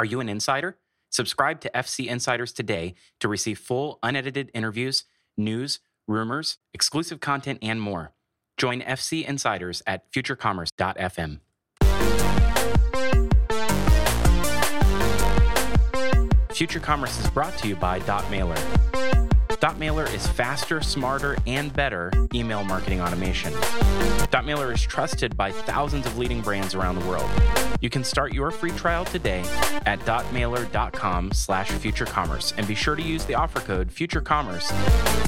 Are you an insider? Subscribe to FC Insiders today to receive full, unedited interviews, news, rumors, exclusive content, and more. Join FC Insiders at futurecommerce.fm. Future Commerce is brought to you by Dot Mailer. Dot Mailer is faster, smarter, and better email marketing automation. Dotmailer is trusted by thousands of leading brands around the world. You can start your free trial today at dotmailer.com slash futurecommerce and be sure to use the offer code futurecommerce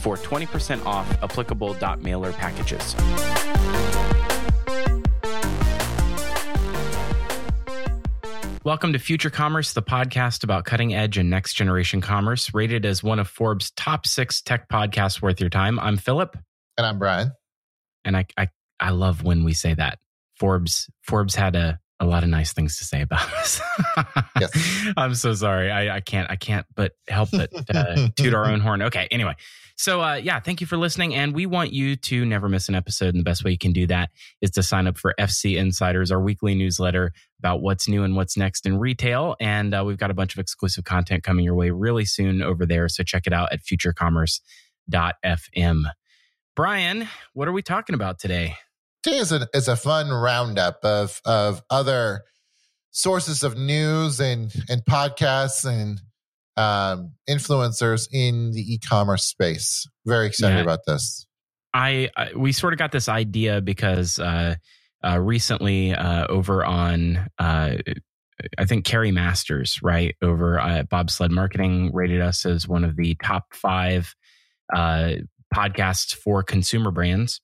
for 20% off applicable Dotmailer packages. Welcome to Future Commerce, the podcast about cutting edge and next generation commerce, rated as one of Forbes' top six tech podcasts worth your time. I'm Philip. And I'm Brian. And I, I, I love when we say that. Forbes Forbes had a, a lot of nice things to say about us. yes. I'm so sorry. I, I can't I can't but help but uh, toot our own horn. Okay. Anyway, so, uh, yeah, thank you for listening. And we want you to never miss an episode. And the best way you can do that is to sign up for FC Insiders, our weekly newsletter about what's new and what's next in retail. And uh, we've got a bunch of exclusive content coming your way really soon over there. So, check it out at futurecommerce.fm. Brian, what are we talking about today? Today is a, is a fun roundup of, of other sources of news and, and podcasts and um, influencers in the e-commerce space. Very excited yeah. about this. I, I, we sort of got this idea because uh, uh, recently uh, over on uh, I think Kiri Masters right over at Bobsled Marketing rated us as one of the top five uh, podcasts for consumer brands.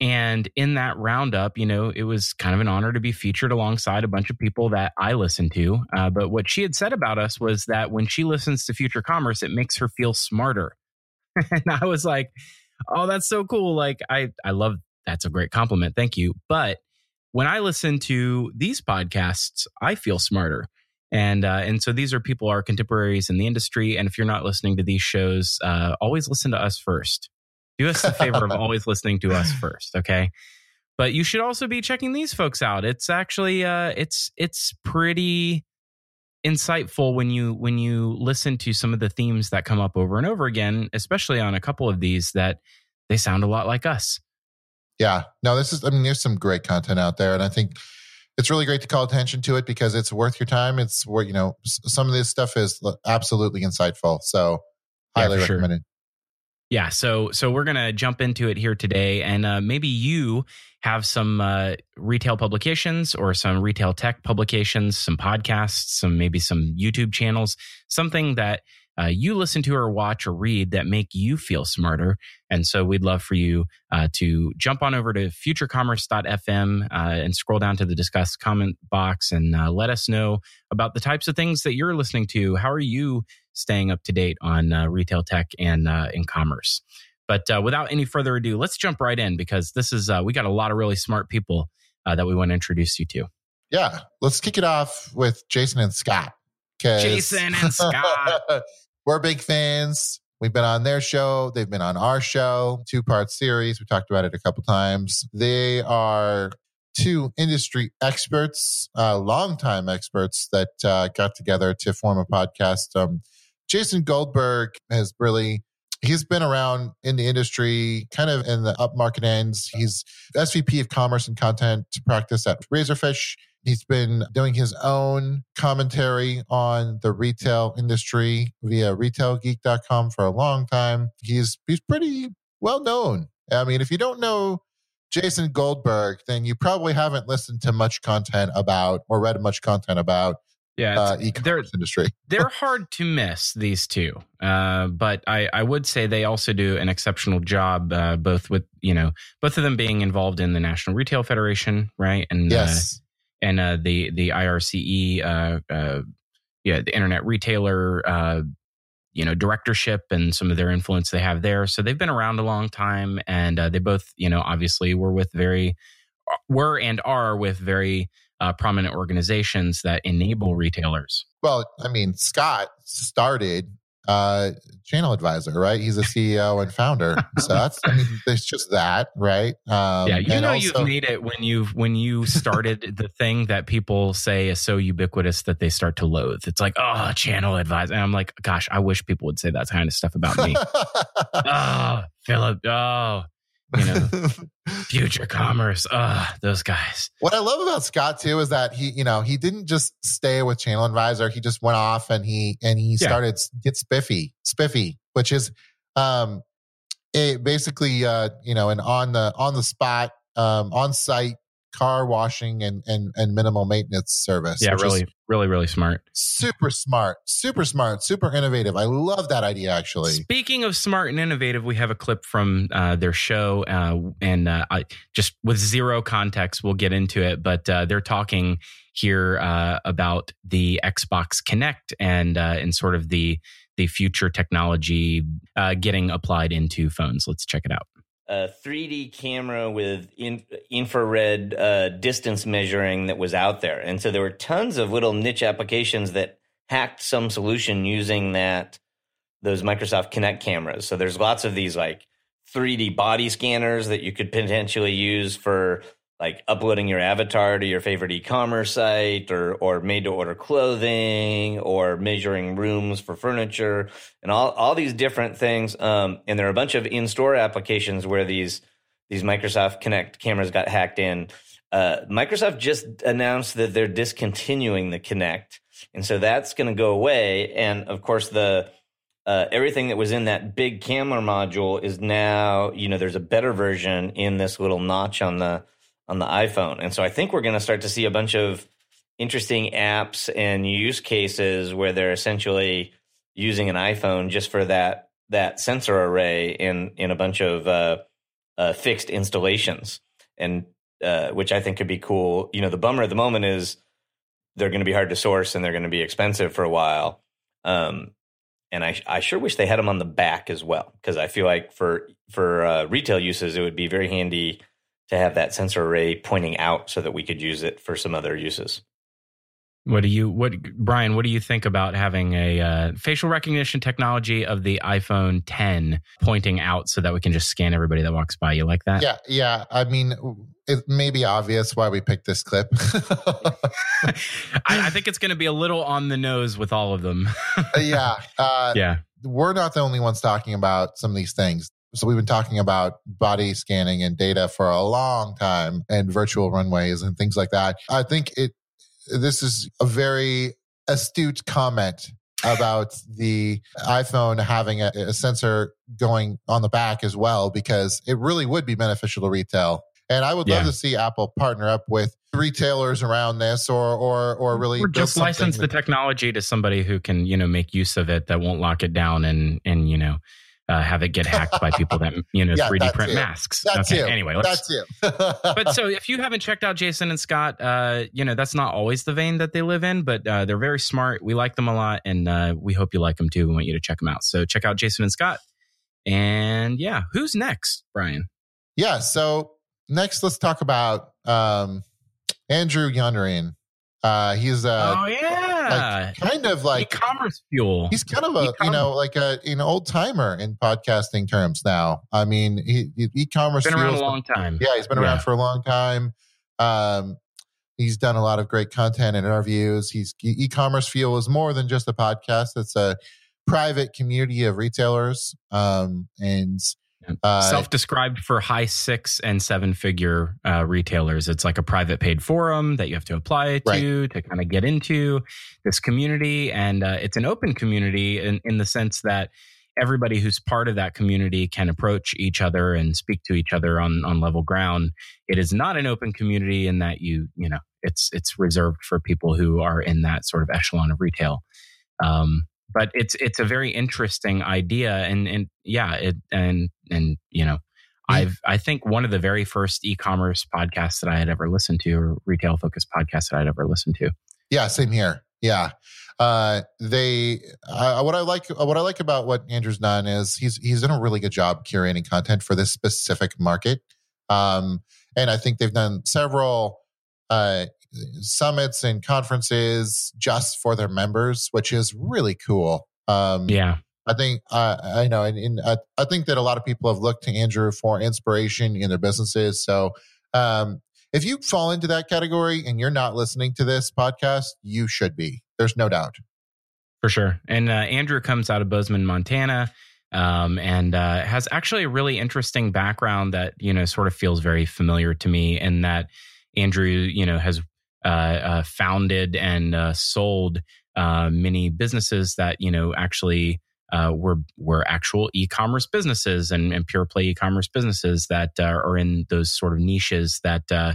And in that roundup, you know, it was kind of an honor to be featured alongside a bunch of people that I listen to. Uh, but what she had said about us was that when she listens to Future Commerce, it makes her feel smarter. and I was like, oh, that's so cool. Like, I, I love that's a great compliment. Thank you. But when I listen to these podcasts, I feel smarter. And uh, and so these are people, our contemporaries in the industry. And if you're not listening to these shows, uh, always listen to us first do us the favor of always listening to us first, okay? But you should also be checking these folks out. It's actually uh it's it's pretty insightful when you when you listen to some of the themes that come up over and over again, especially on a couple of these that they sound a lot like us. Yeah. No, this is I mean there's some great content out there and I think it's really great to call attention to it because it's worth your time. It's where you know some of this stuff is absolutely insightful. So highly yeah, recommended. Sure. Yeah, so so we're gonna jump into it here today, and uh, maybe you have some uh, retail publications or some retail tech publications, some podcasts, some maybe some YouTube channels, something that uh, you listen to or watch or read that make you feel smarter. And so we'd love for you uh, to jump on over to futurecommerce.fm uh, and scroll down to the discuss comment box and uh, let us know about the types of things that you're listening to. How are you staying up to date on uh, retail tech and uh, in commerce? But without any further ado, let's jump right in because this is we got a lot of really smart people that we want to introduce you to. Yeah, let's kick it off with Jason and Scott. Jason and Scott. We're big fans. We've been on their show. They've been on our show, two part series. We talked about it a couple times. They are two industry experts, uh, longtime experts that uh, got together to form a podcast. Um, Jason Goldberg has really he's been around in the industry, kind of in the upmarket ends. He's SVP of Commerce and Content Practice at Razorfish. He's been doing his own commentary on the retail industry via retailgeek.com for a long time. He's he's pretty well known. I mean, if you don't know Jason Goldberg, then you probably haven't listened to much content about or read much content about yeah, uh, e-commerce industry. they're hard to miss these two, uh, but I, I would say they also do an exceptional job, uh, both with you know both of them being involved in the National Retail Federation, right? And uh, yes and uh, the the IRCE, uh, uh, yeah, the Internet Retailer, uh, you know, directorship and some of their influence they have there. So they've been around a long time, and uh, they both, you know, obviously were with very were and are with very uh, prominent organizations that enable retailers. Well, I mean, Scott started uh, Channel Advisor, right? He's a CEO and founder. So that's I mean, it's just that, right? Um, yeah, you know also, you've made it when you've when you started the thing that people say is so ubiquitous that they start to loathe. It's like, oh, Channel Advisor, and I'm like, gosh, I wish people would say that kind of stuff about me. oh, Philip, oh, you know, future commerce. Ah, those guys. What I love about Scott too is that he, you know, he didn't just stay with Channel Advisor. He just went off and he and he yeah. started get spiffy, spiffy, which is um it basically uh, you know, an on the on the spot, um, on site car washing and and and minimal maintenance service. Yeah, really, really, really smart. Super smart, super smart, super innovative. I love that idea. Actually, speaking of smart and innovative, we have a clip from uh, their show, uh, and uh, I, just with zero context, we'll get into it. But uh, they're talking here uh, about the Xbox Kinect and uh, and sort of the the future technology getting applied into phones. Let's check it out a 3D camera with in, infrared uh, distance measuring that was out there. And so there were tons of little niche applications that hacked some solution using that those Microsoft Kinect cameras. So there's lots of these like 3D body scanners that you could potentially use for like uploading your avatar to your favorite e-commerce site or or made to order clothing or measuring rooms for furniture and all all these different things. Um, and there are a bunch of in-store applications where these these Microsoft Kinect cameras got hacked in. Uh, Microsoft just announced that they're discontinuing the Kinect and so that's going to go away. And of course the uh, everything that was in that big camera module is now you know there's a better version in this little notch on the on the iPhone. And so I think we're going to start to see a bunch of interesting apps and use cases where they're essentially using an iPhone just for that that sensor array in in a bunch of uh, uh, fixed installations, and uh, which I think could be cool. You know, the bummer at the moment is they're going to be hard to source and they're going to be expensive for a while. Um, and I, I sure wish they had them on the back as well because I feel like for for uh, retail uses it would be very handy to have that sensor array pointing out so that we could use it for some other uses. What do you, what, Brian, what do you think about having a uh, facial recognition technology of the iPhone 10 pointing out so that we can just scan everybody that walks by? You like that? Yeah. Yeah. I mean, it may be obvious why we picked this clip. I, I, think it's going to be a little on the nose with all of them. yeah. Uh, yeah. We're not the only ones talking about some of these things. So we've been talking about body scanning and data for a long time and virtual runways and things like that. I think it this is a very astute comment about the iPhone having a, a, sensor going on the back as well, because it really would be beneficial to retail. And I would yeah. love to see Apple partner up with retailers around this or or or really or just license the technology to somebody who can, you know, make use of it that won't lock it down and and you know uh, have it get hacked by people that you know yeah, 3D print masks. That's okay. You. Anyway, let's, that's you. but so if you haven't checked out Jason and Scott, uh, you know that's not always the vein that they live in, but uh, they're very smart. We like them a lot, and uh, we hope you like them too. We want you to check them out. So check out Jason and Scott. And yeah, who's next, Brian? Yeah. So next, let's talk about um, Andrew Youderian. Uh, he's uh, oh yeah, like, kind of like e-commerce fuel. He's kind of a e-commerce. you know like a an old timer in podcasting terms now. I mean, he, he e-commerce been around a long time. Yeah, he's been yeah. around for a long time. Um, he's done a lot of great content and interviews. He's e-commerce fuel is more than just a podcast. It's a private community of retailers, um, and uh, Self-described for high six and seven figure uh, retailers. It's like a private paid forum that you have to apply to right. to kind of get into this community, and uh, it's an open community in, in the sense that everybody who's part of that community can approach each other and speak to each other on on level ground. It is not an open community in that you you know it's it's reserved for people who are in that sort of echelon of retail. Um, but it's it's a very interesting idea and and yeah it and and you know I've I think one of the very first e-commerce podcasts that I had ever listened to or retail focused podcasts that I'd ever listened to. Yeah, same here. Yeah. Uh, they uh, what I like what I like about what Andrew's done is he's he's done a really good job curating content for this specific market. Um, and I think they've done several uh, summits and conferences just for their members, which is really cool. Um, yeah. I think uh, I know, and, and I, I think that a lot of people have looked to Andrew for inspiration in their businesses. So, um, if you fall into that category and you're not listening to this podcast, you should be. There's no doubt. For sure. And uh, Andrew comes out of Bozeman, Montana, um, and uh, has actually a really interesting background that you know sort of feels very familiar to me. and that Andrew, you know, has founded and uh, sold uh, many businesses that you know actually uh, were were actual e-commerce businesses and, and pure play e-commerce businesses that uh, are in those sort of niches that uh,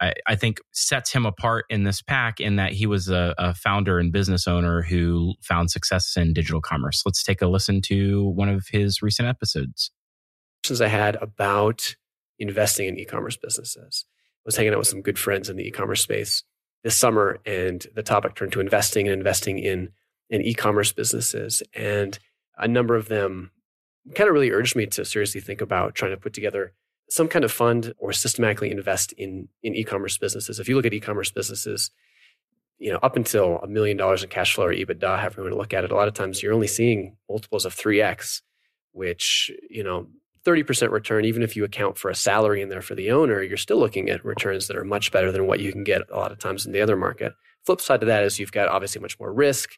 I, I, think sets him apart in this pack in that he was a, a, founder and business owner who found success in digital commerce. Let's take a listen to one of his recent episodes. Questions I had about investing in e-commerce businesses. Was hanging out with some good friends in the e-commerce space this summer, and the topic turned to investing and investing in in e-commerce businesses, and a number of them kind of really urged me to seriously think about trying to put together some kind of fund or systematically invest in in e-commerce businesses. If you look at e-commerce businesses, you know, up until a million dollars in cash flow or EBITDA, however you want to look at it, a lot of times you're only seeing multiples of 3x, which, you know, 30% return, even if you account for a salary in there for the owner, you're still looking at returns that are much better than what you can get a lot of times in the other market. Flip side to that is you've got obviously much more risk.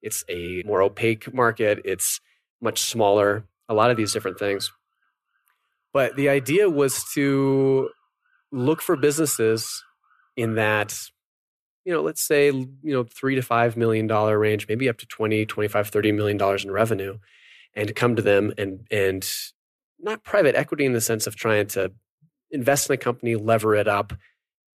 It's a more opaque market. It's much smaller, a lot of these different things. But the idea was to look for businesses in that, you know, let's say, you know, three to five million dollar range, maybe up to 20, 25, 30 million dollars in revenue, and come to them and and not private equity in the sense of trying to invest in a company, lever it up,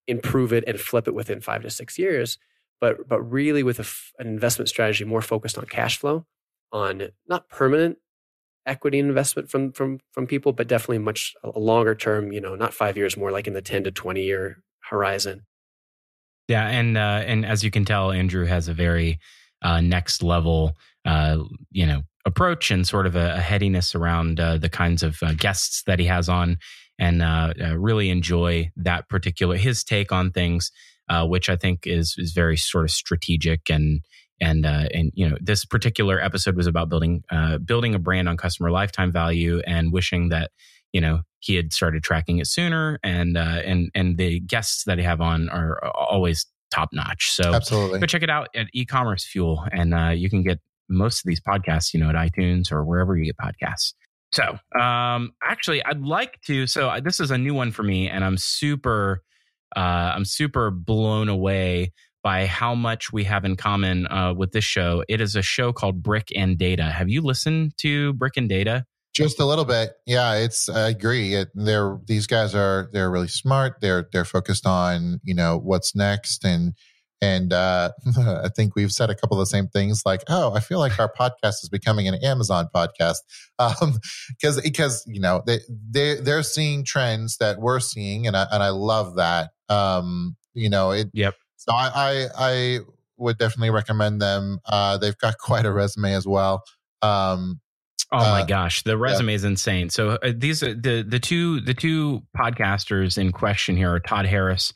improve it, and flip it within five to six years, but but really with an investment strategy more focused on cash flow, on not permanent equity investment from from from people, but definitely much a longer term. You know, not five years, more like in the ten to twenty year horizon. Yeah, and uh, and as you can tell, Andrew has a very uh, next level, uh, you know, approach and sort of a, a headiness around uh, the kinds of uh, guests that he has on, and uh, really enjoy that particular his take on things uh, which I think is is very sort of strategic and and uh, and you know this particular episode was about building uh, building a brand on customer lifetime value and wishing that you know he had started tracking it sooner and uh, and and the guests that I have on are always top notch. So absolutely, go check it out at e-commerce fuel, and uh, you can get most of these podcasts, you know, at iTunes or wherever you get podcasts. So, um, actually, I'd like to. So, this is a new one for me, and I'm super uh, I'm super blown away by how much we have in common uh, with this show. It is a show called Brick and Data. Have you listened to Brick and Data? Just a little bit. Yeah, it's I agree. It, they're these guys are they're really smart. They're they're focused on, you know, what's next and and uh, I think we've said a couple of the same things like, oh, I feel like our podcast is becoming an Amazon podcast. Because um, because you know they they they're seeing trends that we're seeing, and I and I love that. Um, you know it. Yep. So I I, I would definitely recommend them. Uh, they've got quite a resume as well. Um, Oh my uh, gosh, the resume yeah. is insane. So uh, these are the the two the two podcasters in question here are Todd Harris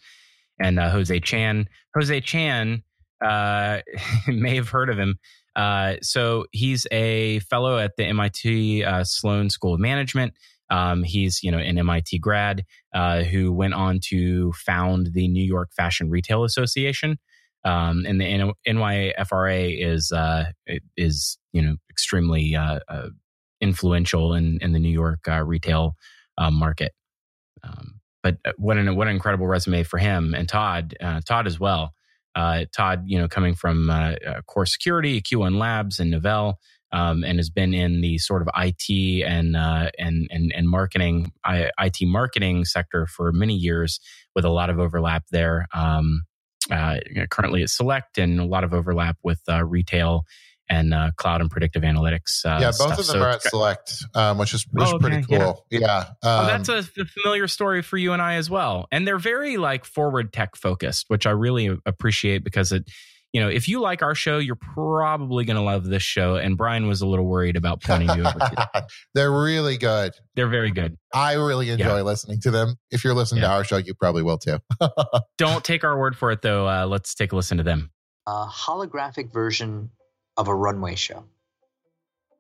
and uh, Jose Chan. Jose Chan uh, may have heard of him. Uh, so he's a fellow at the MIT uh, Sloan School of Management. Um, he's you know an MIT grad uh, who went on to found the New York Fashion Retail Association. Um, and the N- NYFRA is uh, is you know extremely influential in in the New York retail market. Um, but uh, what an what an incredible resume for him and Todd, uh, Todd as well. Uh, Todd, you know, coming from uh, uh Core Security, Q1 Labs, and Novell, um, and has been in the sort of IT and uh, and and and marketing, IT marketing sector for many years, with a lot of overlap there. Um, currently at Celect, and a lot of overlap with retail and uh, cloud and predictive analytics. Uh, yeah, both stuff. of them so, are at Celect, um, which is, which oh, okay, pretty cool. Yeah, yeah. Um, oh, that's a, a, familiar story for you and I as well. And they're very like forward tech focused, which I really appreciate because it. You know, if you like our show, you're probably going to love this show. And Brian was a little worried about pointing you over to. they're really good. They're very good. I really enjoy yeah. listening to them. If you're listening yeah. to our show, you probably will too. Don't take our word for it, though. Uh, let's take a listen to them. A holographic version of a runway show.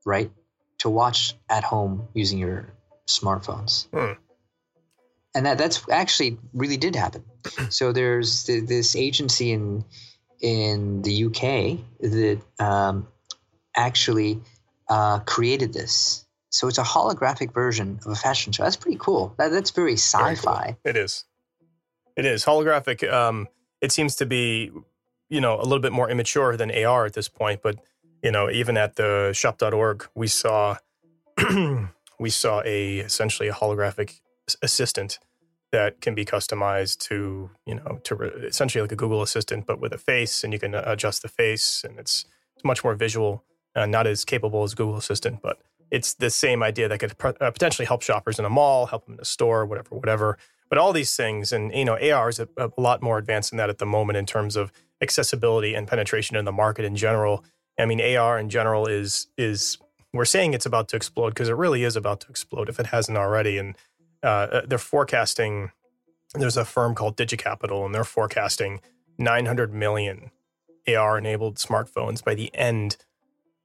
right? To watch at home using your smartphones. Hmm. And that that's actually really did happen. So there's th- this agency in in the UK that um, actually uh, created this. So it's a holographic version of a fashion show. That's pretty cool. That, that's very Very cool. sci-fi. It is. It is holographic. Um, it seems to be, you know, a little bit more immature than AR at this point. But you know, even at the shop.org, we saw we saw a essentially a holographic assistant that can be customized to you know to re- essentially like a Google Assistant, but with a face, and you can uh, adjust the face, and it's it's much more visual, uh, not as capable as Google Assistant, but it's the same idea that could pr- uh, potentially help shoppers in a mall, help them in a store, whatever, whatever. But all these things, and you know, AR is a, a lot more advanced than that at the moment in terms of accessibility and penetration in the market in general. I mean, AR in general is is we're saying it's about to explode because it really is about to explode if it hasn't already. And uh, they're forecasting. There's a firm called DigiCapital, and they're forecasting 900 million AR enabled smartphones by the end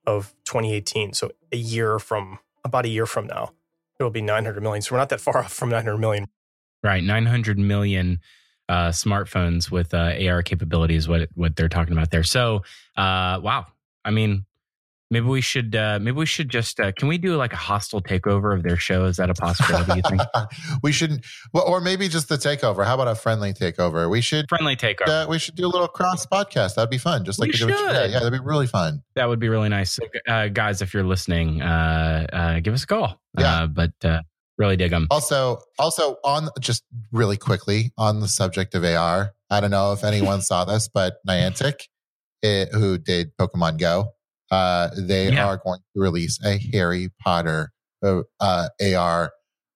of 2018. So a year from about a year from now, it will be 900 million. So we're not that far off from 900 million. Right, 900 million uh, smartphones with uh, AR capabilities. What what they're talking about there. So, uh, wow. I mean, maybe we should uh, maybe we should just uh, can we do like a hostile takeover of their show? Is that a possibility? you think we shouldn't, well, or maybe just the takeover. How about a friendly takeover? We should. friendly takeover? Uh, we should do a little cross podcast. That'd be fun. Just like We should. yeah, that'd be really fun. that would be really nice. So, uh, guys, if you're listening, uh, uh, give us a call. Yeah. Uh, but uh, really dig them. Also, also on just really quickly on the subject of AR. I don't know if anyone saw this, but Niantic, it, who did Pokemon Go, uh, they Yeah. are going to release a Harry Potter uh, uh, AR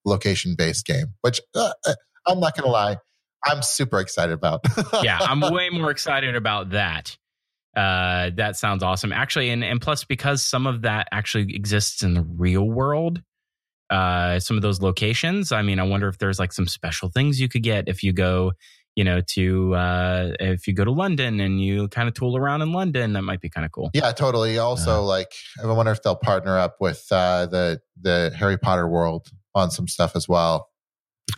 location based game, which uh, uh, I'm not going to lie, I'm super excited about. yeah, I'm way more excited about that. Uh, that sounds awesome, actually, and and plus because some of that actually exists in the real world. Uh, some of those locations. I mean, I wonder if there's like some special things you could get if you go, you know, to uh, if you go to London and you kind of tool around in London. That might be kind of cool. Yeah, totally. Also, Uh, like, I wonder if they'll partner up with uh, the the Harry Potter world on some stuff as well.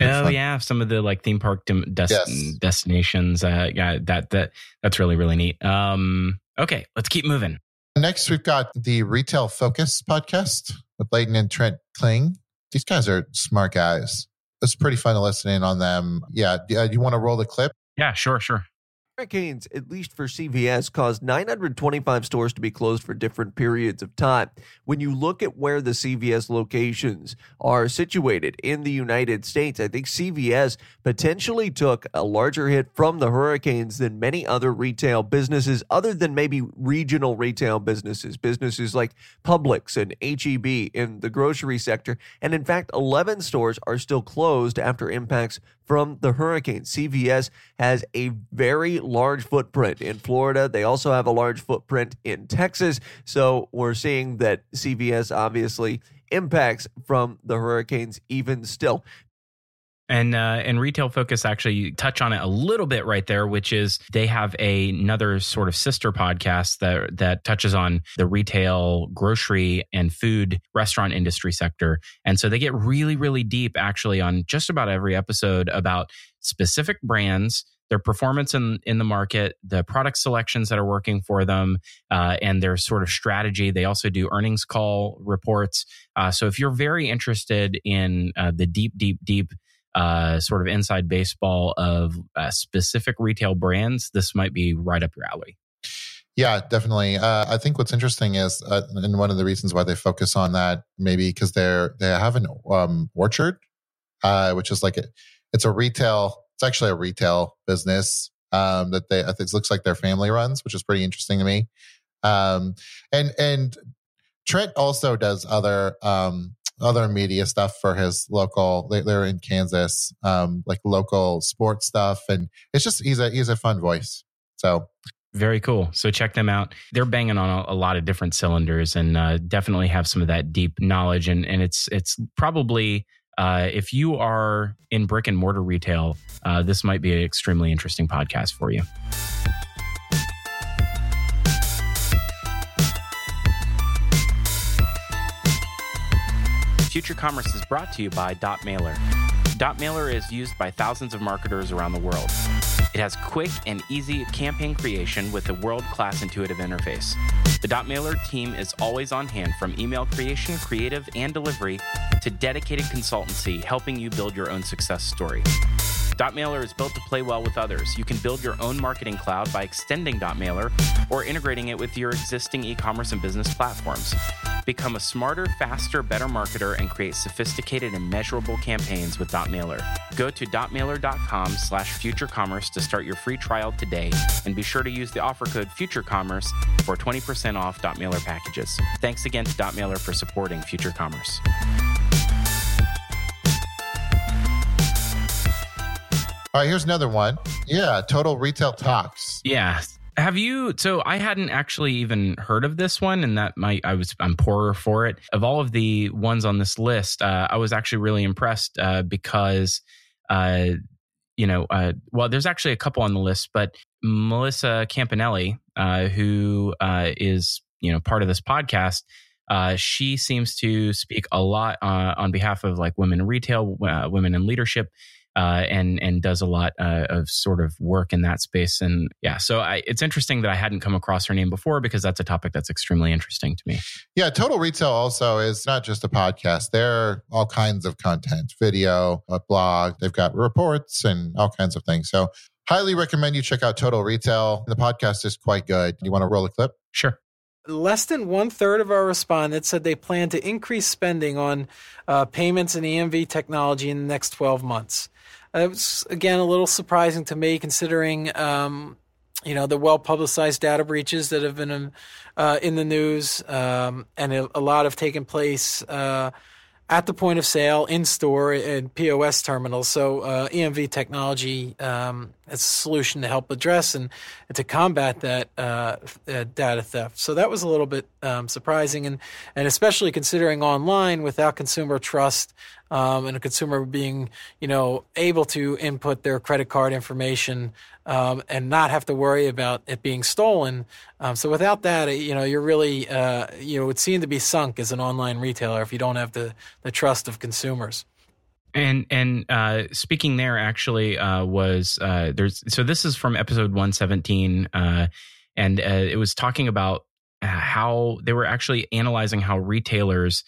Oh fun. yeah, some of the like theme park dem- des- Yes. destinations. Uh, yeah, that that that's really really neat. Um, okay, let's keep moving. Next, we've got the Retail Focus podcast with Leighton and Trent Kling. These guys are smart guys. It's pretty fun to listen in on them. Yeah, do you want to roll the clip? Yeah, sure, sure. Hurricanes, at least for CVS, caused 925 stores to be closed for different periods of time. When you look at where the CVS locations are situated in the United States, I think CVS potentially took a larger hit from the hurricanes than many other retail businesses, other than maybe regional retail businesses, businesses like Publix and HEB in the grocery sector. And in fact, 11 stores are still closed after impacts from the hurricane. CVS has a very large footprint in Florida. They also have a large footprint in Texas. So we're seeing that CVS obviously impacts from the hurricanes even still. And uh, and retail focus actually touch on it a little bit right there, which is they have a, another sort of sister podcast that that touches on the retail, grocery, and food restaurant industry sector. And so they get really really deep actually on just about every episode about specific brands. Their performance in, in the market, the product selections that are working for them, uh, and their sort of strategy. They also do earnings call reports. Uh, so if you're very interested in uh, the deep, deep, deep uh, sort of inside baseball of uh, specific retail brands, this might be right up your alley. Yeah, definitely. Uh, I think what's interesting is, uh, and one of the reasons why they focus on that, maybe because they're they have an um, orchard, uh, which is like a, it's a retail. It's actually a retail business um, that they. It looks like their family runs, which is pretty interesting to me. Um, and and Trent also does other um, other media stuff for his local. They, they're in Kansas, um, like local sports stuff, and it's just he's a he's a fun voice. So Very cool. So check them out. They're banging on a, a lot of different cylinders and uh, definitely have some of that deep knowledge. And and it's it's probably uh, if you are in brick and mortar retail, uh, this might be an extremely interesting podcast for you. Future Commerce is brought to you by Dot Mailer. Mailer is used by thousands of marketers around the world. It has quick and easy campaign creation with a world class intuitive interface. The Dot Mailer team is always on hand from email creation, creative, and delivery to dedicated consultancy, helping you build your own success story. Mailer is built to play well with others. You can build your own marketing cloud by extending DotMailer or integrating it with your existing e commerce and business platforms. Become a smarter, faster, better marketer and create sophisticated and measurable campaigns with DotMailer. Go to dotmailer.com slash futurecommerce to start your free trial today and be sure to use the offer code futurecommerce for 20% off DotMailer packages. Thanks again to DotMailer for supporting Future Commerce. All right, here's another one. Yeah, Total Retail Talks. Yeah. Have you? So I hadn't actually even heard of this one, and that might I was I'm poorer for it. Of all of the ones on this list, uh, I was actually really impressed uh, because, uh, you know, uh, well, there's actually a couple on the list, but Melissa Campanelli, uh, who uh, is you know part of this podcast, she seems to speak a lot on behalf of like women in retail, women in leadership uh, and and does a lot uh, of sort of work in that space. And yeah, so I, it's interesting that I hadn't come across her name before because that's a topic that's extremely interesting to me. Yeah, Total Retail also is not just a podcast. They're all kinds of content, video, a blog. They've got reports and all kinds of things. So highly recommend you check out Total Retail. The podcast is quite good. You want to roll a clip? Sure. Less than one third of our respondents said they plan to increase spending on uh, payments and EMV technology in the next 12 months. It was again a little surprising to me, considering um, you know the well publicized data breaches that have been uh, in the news, um, and a, a, lot have taken place. Uh, at the point of sale, in store, and POS terminals. So uh, EMV technology um, is a solution to help address and, and to combat that uh, uh, data theft. So that was a little bit um, surprising, and and especially considering online without consumer trust um, and a consumer being you know able to input their credit card information um, and not have to worry about it being stolen. Um, so without that, you know, you're really, uh, you know, it would seem to be sunk as an online retailer if you don't have the the trust of consumers. And and uh, speaking there actually uh, was uh, there's so this is from episode 117, uh, and uh, it was talking about how they were actually analyzing how retailers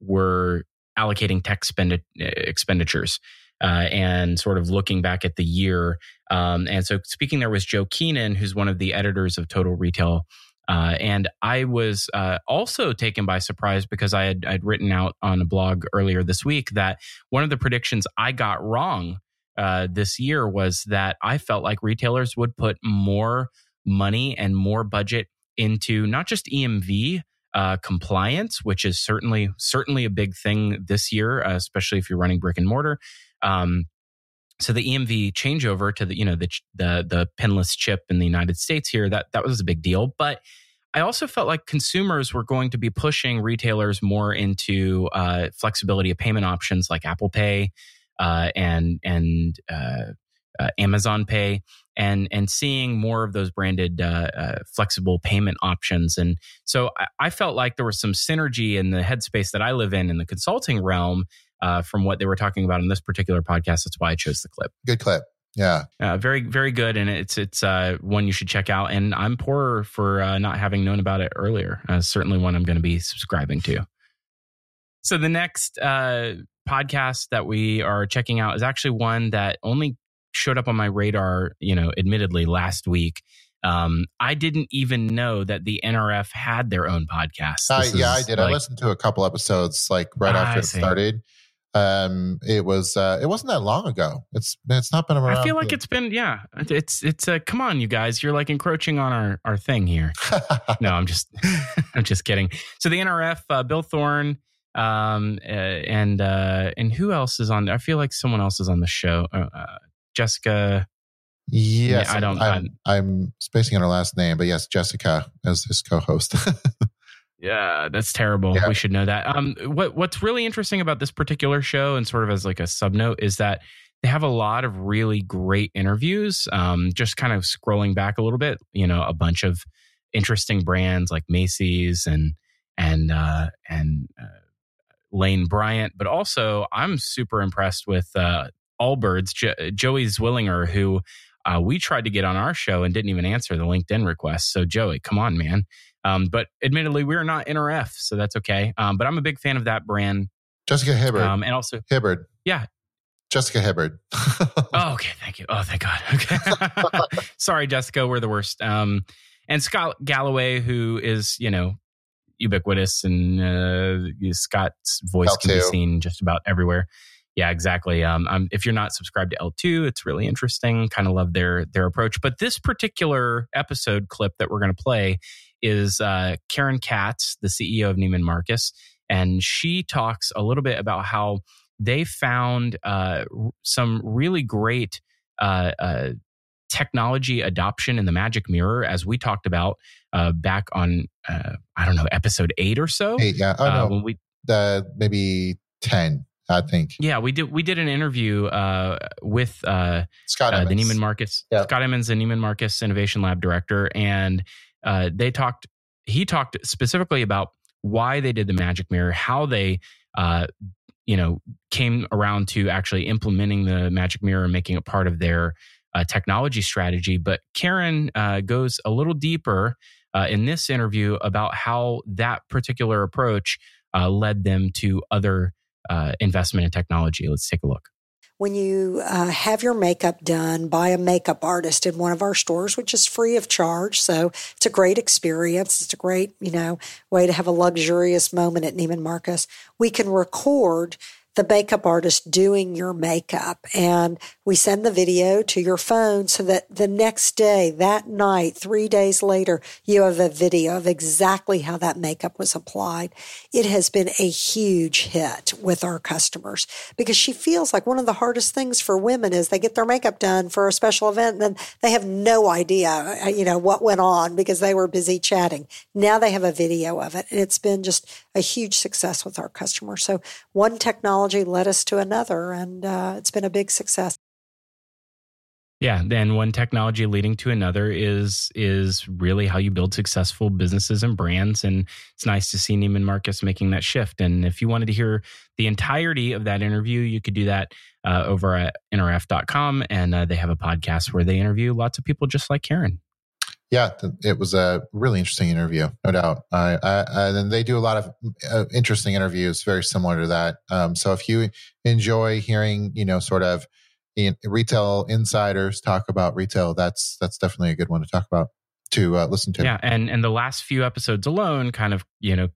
were allocating tech spend- expenditures uh, and sort of looking back at the year. Um, and so speaking there was Joe Keenan, who's one of the editors of Total Retail. Uh, and I was uh, also taken by surprise because I had I'd written out on a blog earlier this week that one of the predictions I got wrong uh, this year was that I felt like retailers would put more money and more budget into not just EMV uh, compliance, which is certainly certainly a big thing this year, uh, especially if you're running brick and mortar, um, so the EMV changeover to the you know the the the pinless chip in the United States here that that was a big deal, but I also felt like consumers were going to be pushing retailers more into uh, flexibility of payment options like Apple Pay uh, and and uh, uh Amazon Pay, and and seeing more of those branded uh, uh, flexible payment options. And so I, I, felt like there was some synergy in the headspace that I live in in the consulting realm uh, from what they were talking about in this particular podcast. That's why I chose the clip. Good clip. Yeah. Uh, very, very good. And it's, it's uh, one you should check out. And I'm poorer for uh, not having known about it earlier. Uh, certainly one I'm going to be subscribing to. So the next uh, podcast that we are checking out is actually one that only showed up on my radar, you know, admittedly last week. Um, I didn't even know that the NRF had their own podcast. Uh, yeah, I did. Like, I listened to a couple episodes like right ah, after it started um it was uh it wasn't that long ago it's it's not been around i feel like it's been yeah it's it's uh come on you guys you're like encroaching on our our thing here no i'm just i'm just kidding so the nrf uh, bill thorne um uh, and uh and who else is on i feel like someone else is on the show uh, uh jessica yes yeah, i don't I'm, I'm spacing on her last name but yes jessica as his co-host Yeah, that's terrible. Yeah. We should know that. Um, what what's really interesting about this particular show, and sort of as like a sub note, is that they have a lot of really great interviews. Um, just kind of scrolling back a little bit, you know, a bunch of interesting brands like Macy's and and uh, and uh, Lane Bryant, but also I'm super impressed with uh, Allbirds, jo- Joey Zwillinger, who uh, we tried to get on our show and didn't even answer the LinkedIn request. So, Joey, come on, man. Um, but admittedly, we're not NRF, so that's okay. Um, but I'm a big fan of that brand. Jessica Hibbard. Um, and also, Hibbard. Yeah. Jessica Hibbard. oh, okay. Thank you. Oh, thank God. Okay. Sorry, Jessica. We're the worst. Um, and Scott Galloway, who is, you know, ubiquitous and uh, Scott's voice L2. can be seen just about everywhere. Yeah, exactly. Um, um, if you're not subscribed to L2, it's really interesting. Kind of love their their approach. But this particular episode clip that we're going to play is uh, Karen Katz, the CEO of Neiman Marcus, and she talks a little bit about how they found uh, r- some really great uh, uh, technology adoption in the Magic Mirror, as we talked about uh, back on uh, I don't know episode eight or so. Eight, yeah. Oh, no. when we The, maybe 10, I think. yeah we did we did an interview uh, with uh, Scott uh, the Emmons. Neiman Marcus Yeah. Scott Emmons, the Neiman Marcus Innovation Lab director, and uh, they talked. He talked specifically about why they did the Magic Mirror, how they, uh, you know, came around to actually implementing the Magic Mirror and making it part of their uh, technology strategy. But Karen uh, goes a little deeper uh, in this interview about how that particular approach uh, led them to other uh, investment in technology. Let's take a look. when you uh, have your makeup done by a makeup artist in one of our stores, which is free of charge. So it's a great experience. It's a great, you know, way to have a luxurious moment at Neiman Marcus. We can record the makeup artist doing your makeup and we send the video to your phone so that the next day, that night, three days later, you have a video of exactly how that makeup was applied. It has been a huge hit with our customers because she feels like one of the hardest things for women is they get their makeup done for a special event and then they have no idea, uh, you know, what went on because they were busy chatting. Now they have a video of it and it's been just a huge success with our customers. So one technology led us to another and uh, it's been a big success. Yeah, then one technology leading to another is is really how you build successful businesses and brands. And it's nice to see Neiman Marcus making that shift. And if you wanted to hear the entirety of that interview, you could do that uh, over at nrf.com. And uh, they have a podcast where they interview lots of people just like Karen. Yeah, it was a really interesting interview, no doubt. I, I, and they do a lot of uh, interesting interviews, very similar to that. Um, so if you enjoy hearing, you know, sort of in, retail insiders talk about retail, that's that's definitely a good one to talk about to uh, listen to. Yeah, and and the last few episodes alone kind of you know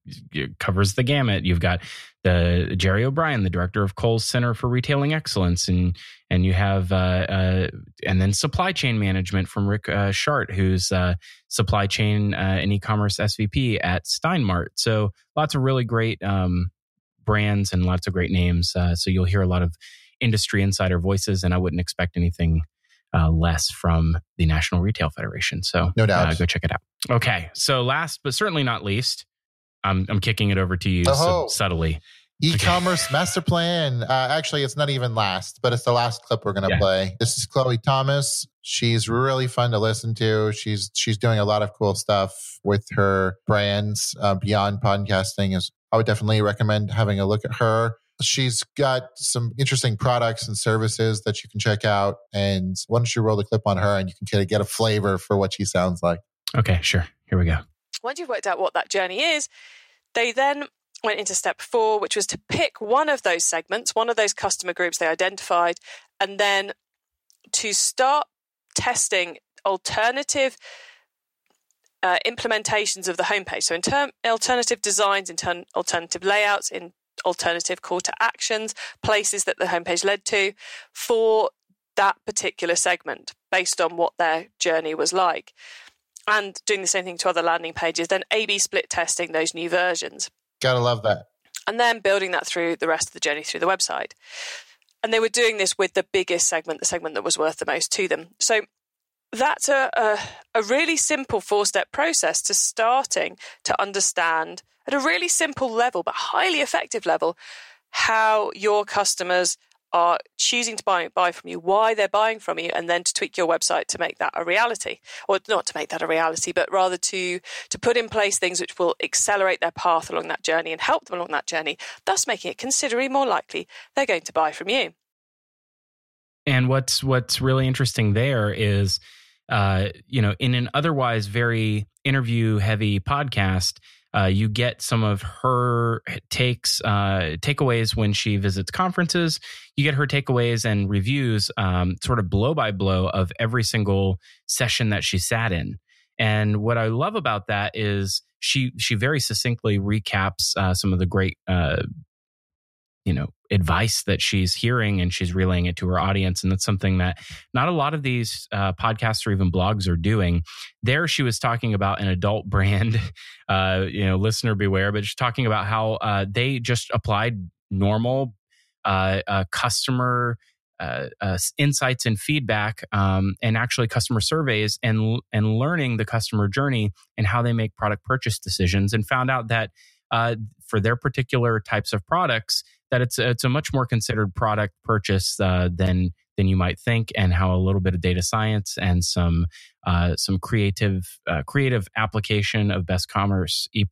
covers the gamut. You've got the Jerry O'Brien, the director of Kohl's Center for Retailing Excellence, and and you have uh, uh, and then supply chain management from Rick uh, Shart, who's uh, supply chain uh, and e-commerce SVP at Steinmart. So lots of really great um, brands and lots of great names. Uh, so you'll hear a lot of industry insider voices, and I wouldn't expect anything uh, less from the National Retail Federation. So No doubt. uh, go check it out. Okay, so last but certainly not least, I'm I'm kicking it over to you sub- subtly. E-commerce master plan. Uh, actually, it's not even last, but it's the last clip we're going to Yeah. play. This is Chloe Thomas. She's really fun to listen to. She's she's doing a lot of cool stuff with her brands uh, beyond podcasting. Is I would definitely recommend having a look at her. She's got some interesting products and services that you can check out. And why don't you roll the clip on her and you can kind of get a flavor for what she sounds like. Okay, sure. Here we go. once you've worked out what that journey is, they then went into step four, which was to pick one of those segments, one of those customer groups they identified, and then to start testing alternative uh, implementations of the homepage. So, in term alternative designs, in turn alternative layouts, in alternative call to actions, places that the homepage led to for that particular segment based on what their journey was like and doing the same thing to other landing pages, then A B split testing those new versions, Gotta love that. and then building that through the rest of the journey through the website. And they were doing this with the biggest segment, the segment that was worth the most to them. So that's a, a, a really simple four step process to starting to understand at a really simple level, but highly effective level, how your customers are choosing to buy, buy from you, why they're buying from you, and then to tweak your website to make that a reality, or not to make that a reality, but rather to to put in place things which will accelerate their path along that journey and help them along that journey, thus making it considerably more likely they're going to buy from you. And what's what's really interesting there is, uh, you know, in an otherwise very interview heavy podcast, uh, you get some of her takes, uh, takeaways when she visits conferences. You get her takeaways and reviews, um, sort of blow by blow of every single session that she sat in. And what I love about that is she she very succinctly recaps uh, some of the great uh, you know advice that she's hearing and she's relaying it to her audience. And that's something that not a lot of these uh, podcasts or even blogs are doing. There she was talking about an adult brand uh, you know listener beware but she's talking about how uh, they just applied normal uh, uh, customer uh, insights and feedback, um, and actually customer surveys, and and learning the customer journey and how they make product purchase decisions, and found out that uh, for their particular types of products, that it's it's a much more considered product purchase uh, than than you might think, and how a little bit of data science and some uh, some creative uh, creative application of best commerce e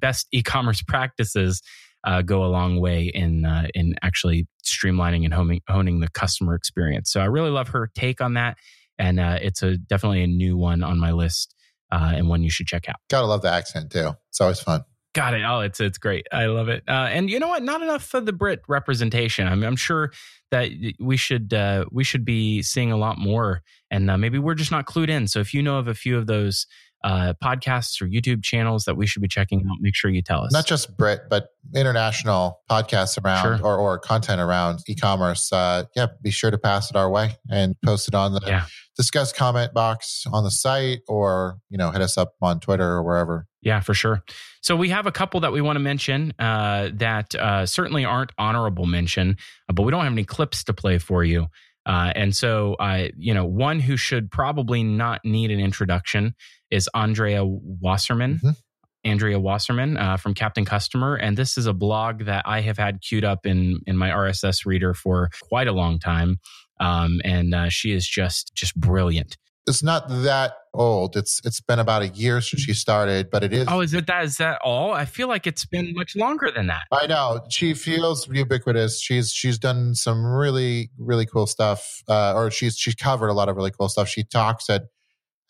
best e-commerce practices uh, go a long way in uh, in actually streamlining and honing, honing the customer experience. So I really love her take on that, and uh, it's a definitely a new one on my list uh, and one you should check out. Gotta love the accent too. It's always fun. Got it. Oh, it's it's great. I love it. Uh, and you know what? Not enough for the Brit representation. I mean, I'm sure that we should uh, we should be seeing a lot more, and maybe we're just not clued in. So if you know of a few of those uh, podcasts or YouTube channels that we should be checking out, make sure you tell us. Not just Brit, but international podcasts around sure. or, or content around e-commerce. Uh, yeah, be sure to pass it our way and post it on the yeah. Disqus comment box on the site or, you know, hit us up on Twitter or wherever. Yeah, for sure. So we have a couple that we want to mention uh, that uh, certainly aren't honorable mention, uh, but we don't have any clips to play for you. Uh, and so, uh, you know, one who should probably not need an introduction is Andrea Wasserman. Mm-hmm. Andrea Wasserman uh, from Captain Customer, and this is a blog that I have had queued up in in my RSS reader for quite a long time, um, and uh, she is just just brilliant. It's not that old. It's it's been about a year since she started, but it is. Oh, is it that? Is that all? I feel like it's been much longer than that. I know she feels ubiquitous. She's she's done some really really cool stuff, uh, or she's she's covered a lot of really cool stuff. She talks at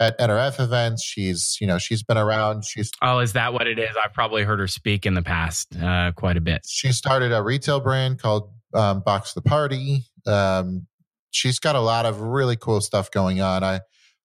at NRF events. She's, you know, she's been around. She's oh, is that what it is? I've probably heard her speak in the past uh, quite a bit. She started a retail brand called um, Box the Party. Um, she's got a lot of really cool stuff going on. I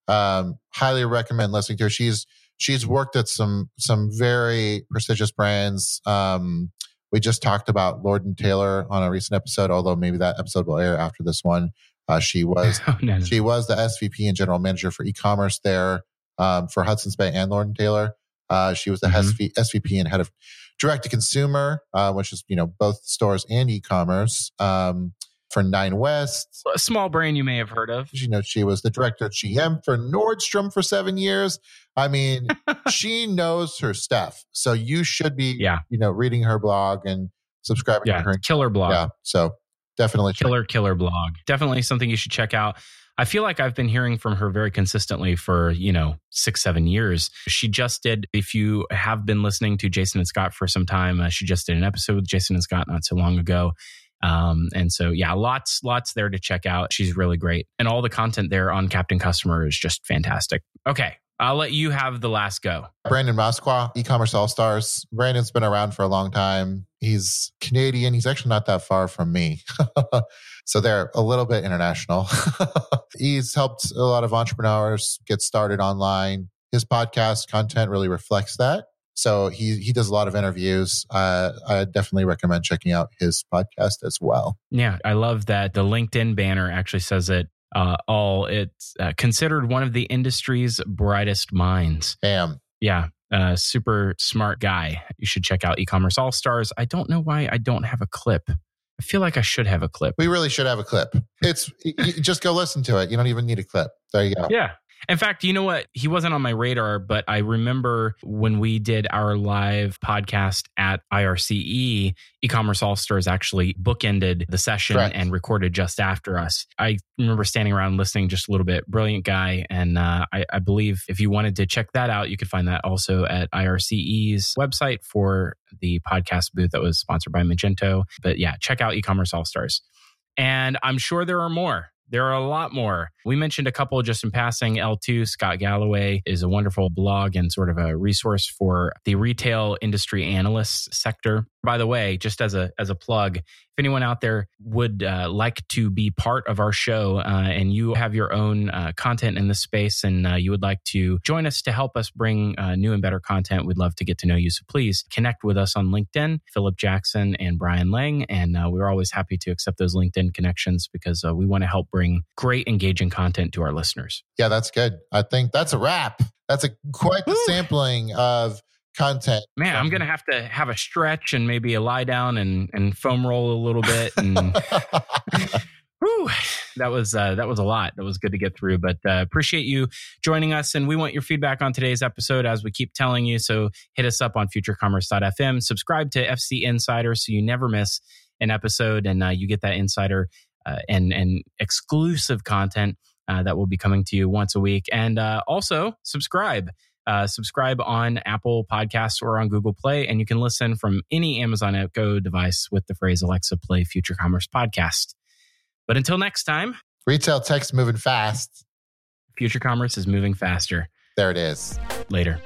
um, highly recommend listening to her. She's she's worked at some some very prestigious brands. Um, we just talked about Lord and Taylor on a recent episode, although maybe that episode will air after this one. Uh, she was oh, no, no. she was the SVP and general manager for e-commerce there um, for Hudson's Bay and Lord and Taylor. Uh, she was the mm-hmm. SVP and head of direct to consumer, uh, which is you know both stores and e-commerce um, for Nine West. A small brand you may have heard of. You know, she was the director of GM for Nordstrom for seven years. I mean, she knows her stuff. So you should be, yeah. you know, reading her blog and subscribing yeah, to her. Killer blog. Yeah. So definitely killer killer blog definitely something you should check out i feel like i've been hearing from her very consistently for you know six seven years she just did if you have been listening to jason and scott for some time uh, she just did an episode with jason and scott not so long ago um, and so yeah lots lots there to check out she's really great and all the content there on captain customer is just fantastic okay I'll let you have the last go. Brandon Masqua, e-commerce all stars. Brandon's been around for a long time. He's Canadian. He's actually not that far from me. so they're a little bit international. He's helped a lot of entrepreneurs get started online. His podcast content really reflects that. So he he does a lot of interviews. Uh, I definitely recommend checking out his podcast as well. Yeah, I love that the LinkedIn banner actually says it uh, all. It's uh, considered one of the industry's brightest minds. Damn. Yeah. Uh, super smart guy. You should check out e-commerce all stars. I don't know why I don't have a clip. I feel like I should have a clip. We really should have a clip. It's just go listen to it. You don't even need a clip. There you go. Yeah. In fact, you know what? He wasn't on my radar, but I remember when we did our live podcast at IRCE, e-commerce all stars actually bookended the session Correct. and recorded just after us. I remember standing around listening just a little bit. Brilliant guy. And uh, I, I believe if you wanted to check that out, you could find that also at IRCE's website for the podcast booth that was sponsored by Magento. But yeah, check out e-commerce all stars. And I'm sure there are more. There are a lot more. We mentioned a couple just in passing. L2, Scott Galloway, is a wonderful blog and sort of a resource for the retail industry analyst sector. By the way, just as a as a plug, if anyone out there would uh, like to be part of our show uh, and you have your own uh, content in this space and uh, you would like to join us to help us bring uh, new and better content, we'd love to get to know you. So please connect with us on LinkedIn, Phillip Jackson and Brian Lange. And uh, we're always happy to accept those LinkedIn connections because uh, we want to help bring great, engaging content to our listeners. Yeah, that's good. I think that's a wrap. That's a quite the sampling of content. Man, I'm going to have to have a stretch and maybe a lie down and, and foam roll a little bit. And Whew, that was uh, that was a lot. That was good to get through, but uh, appreciate you joining us. And we want your feedback on today's episode, as we keep telling you. So hit us up on futurecommerce.fm. Subscribe to FC Insider so you never miss an episode, and uh, you get that insider uh, and and exclusive content uh, that will be coming to you once a week. And uh, also subscribe. Uh, subscribe on Apple Podcasts or on Google Play, and you can listen from any Amazon Echo device with the phrase Alexa Play Future Commerce Podcast. But until next time, Retail tech's moving fast. Future Commerce is moving faster. There it is. Later.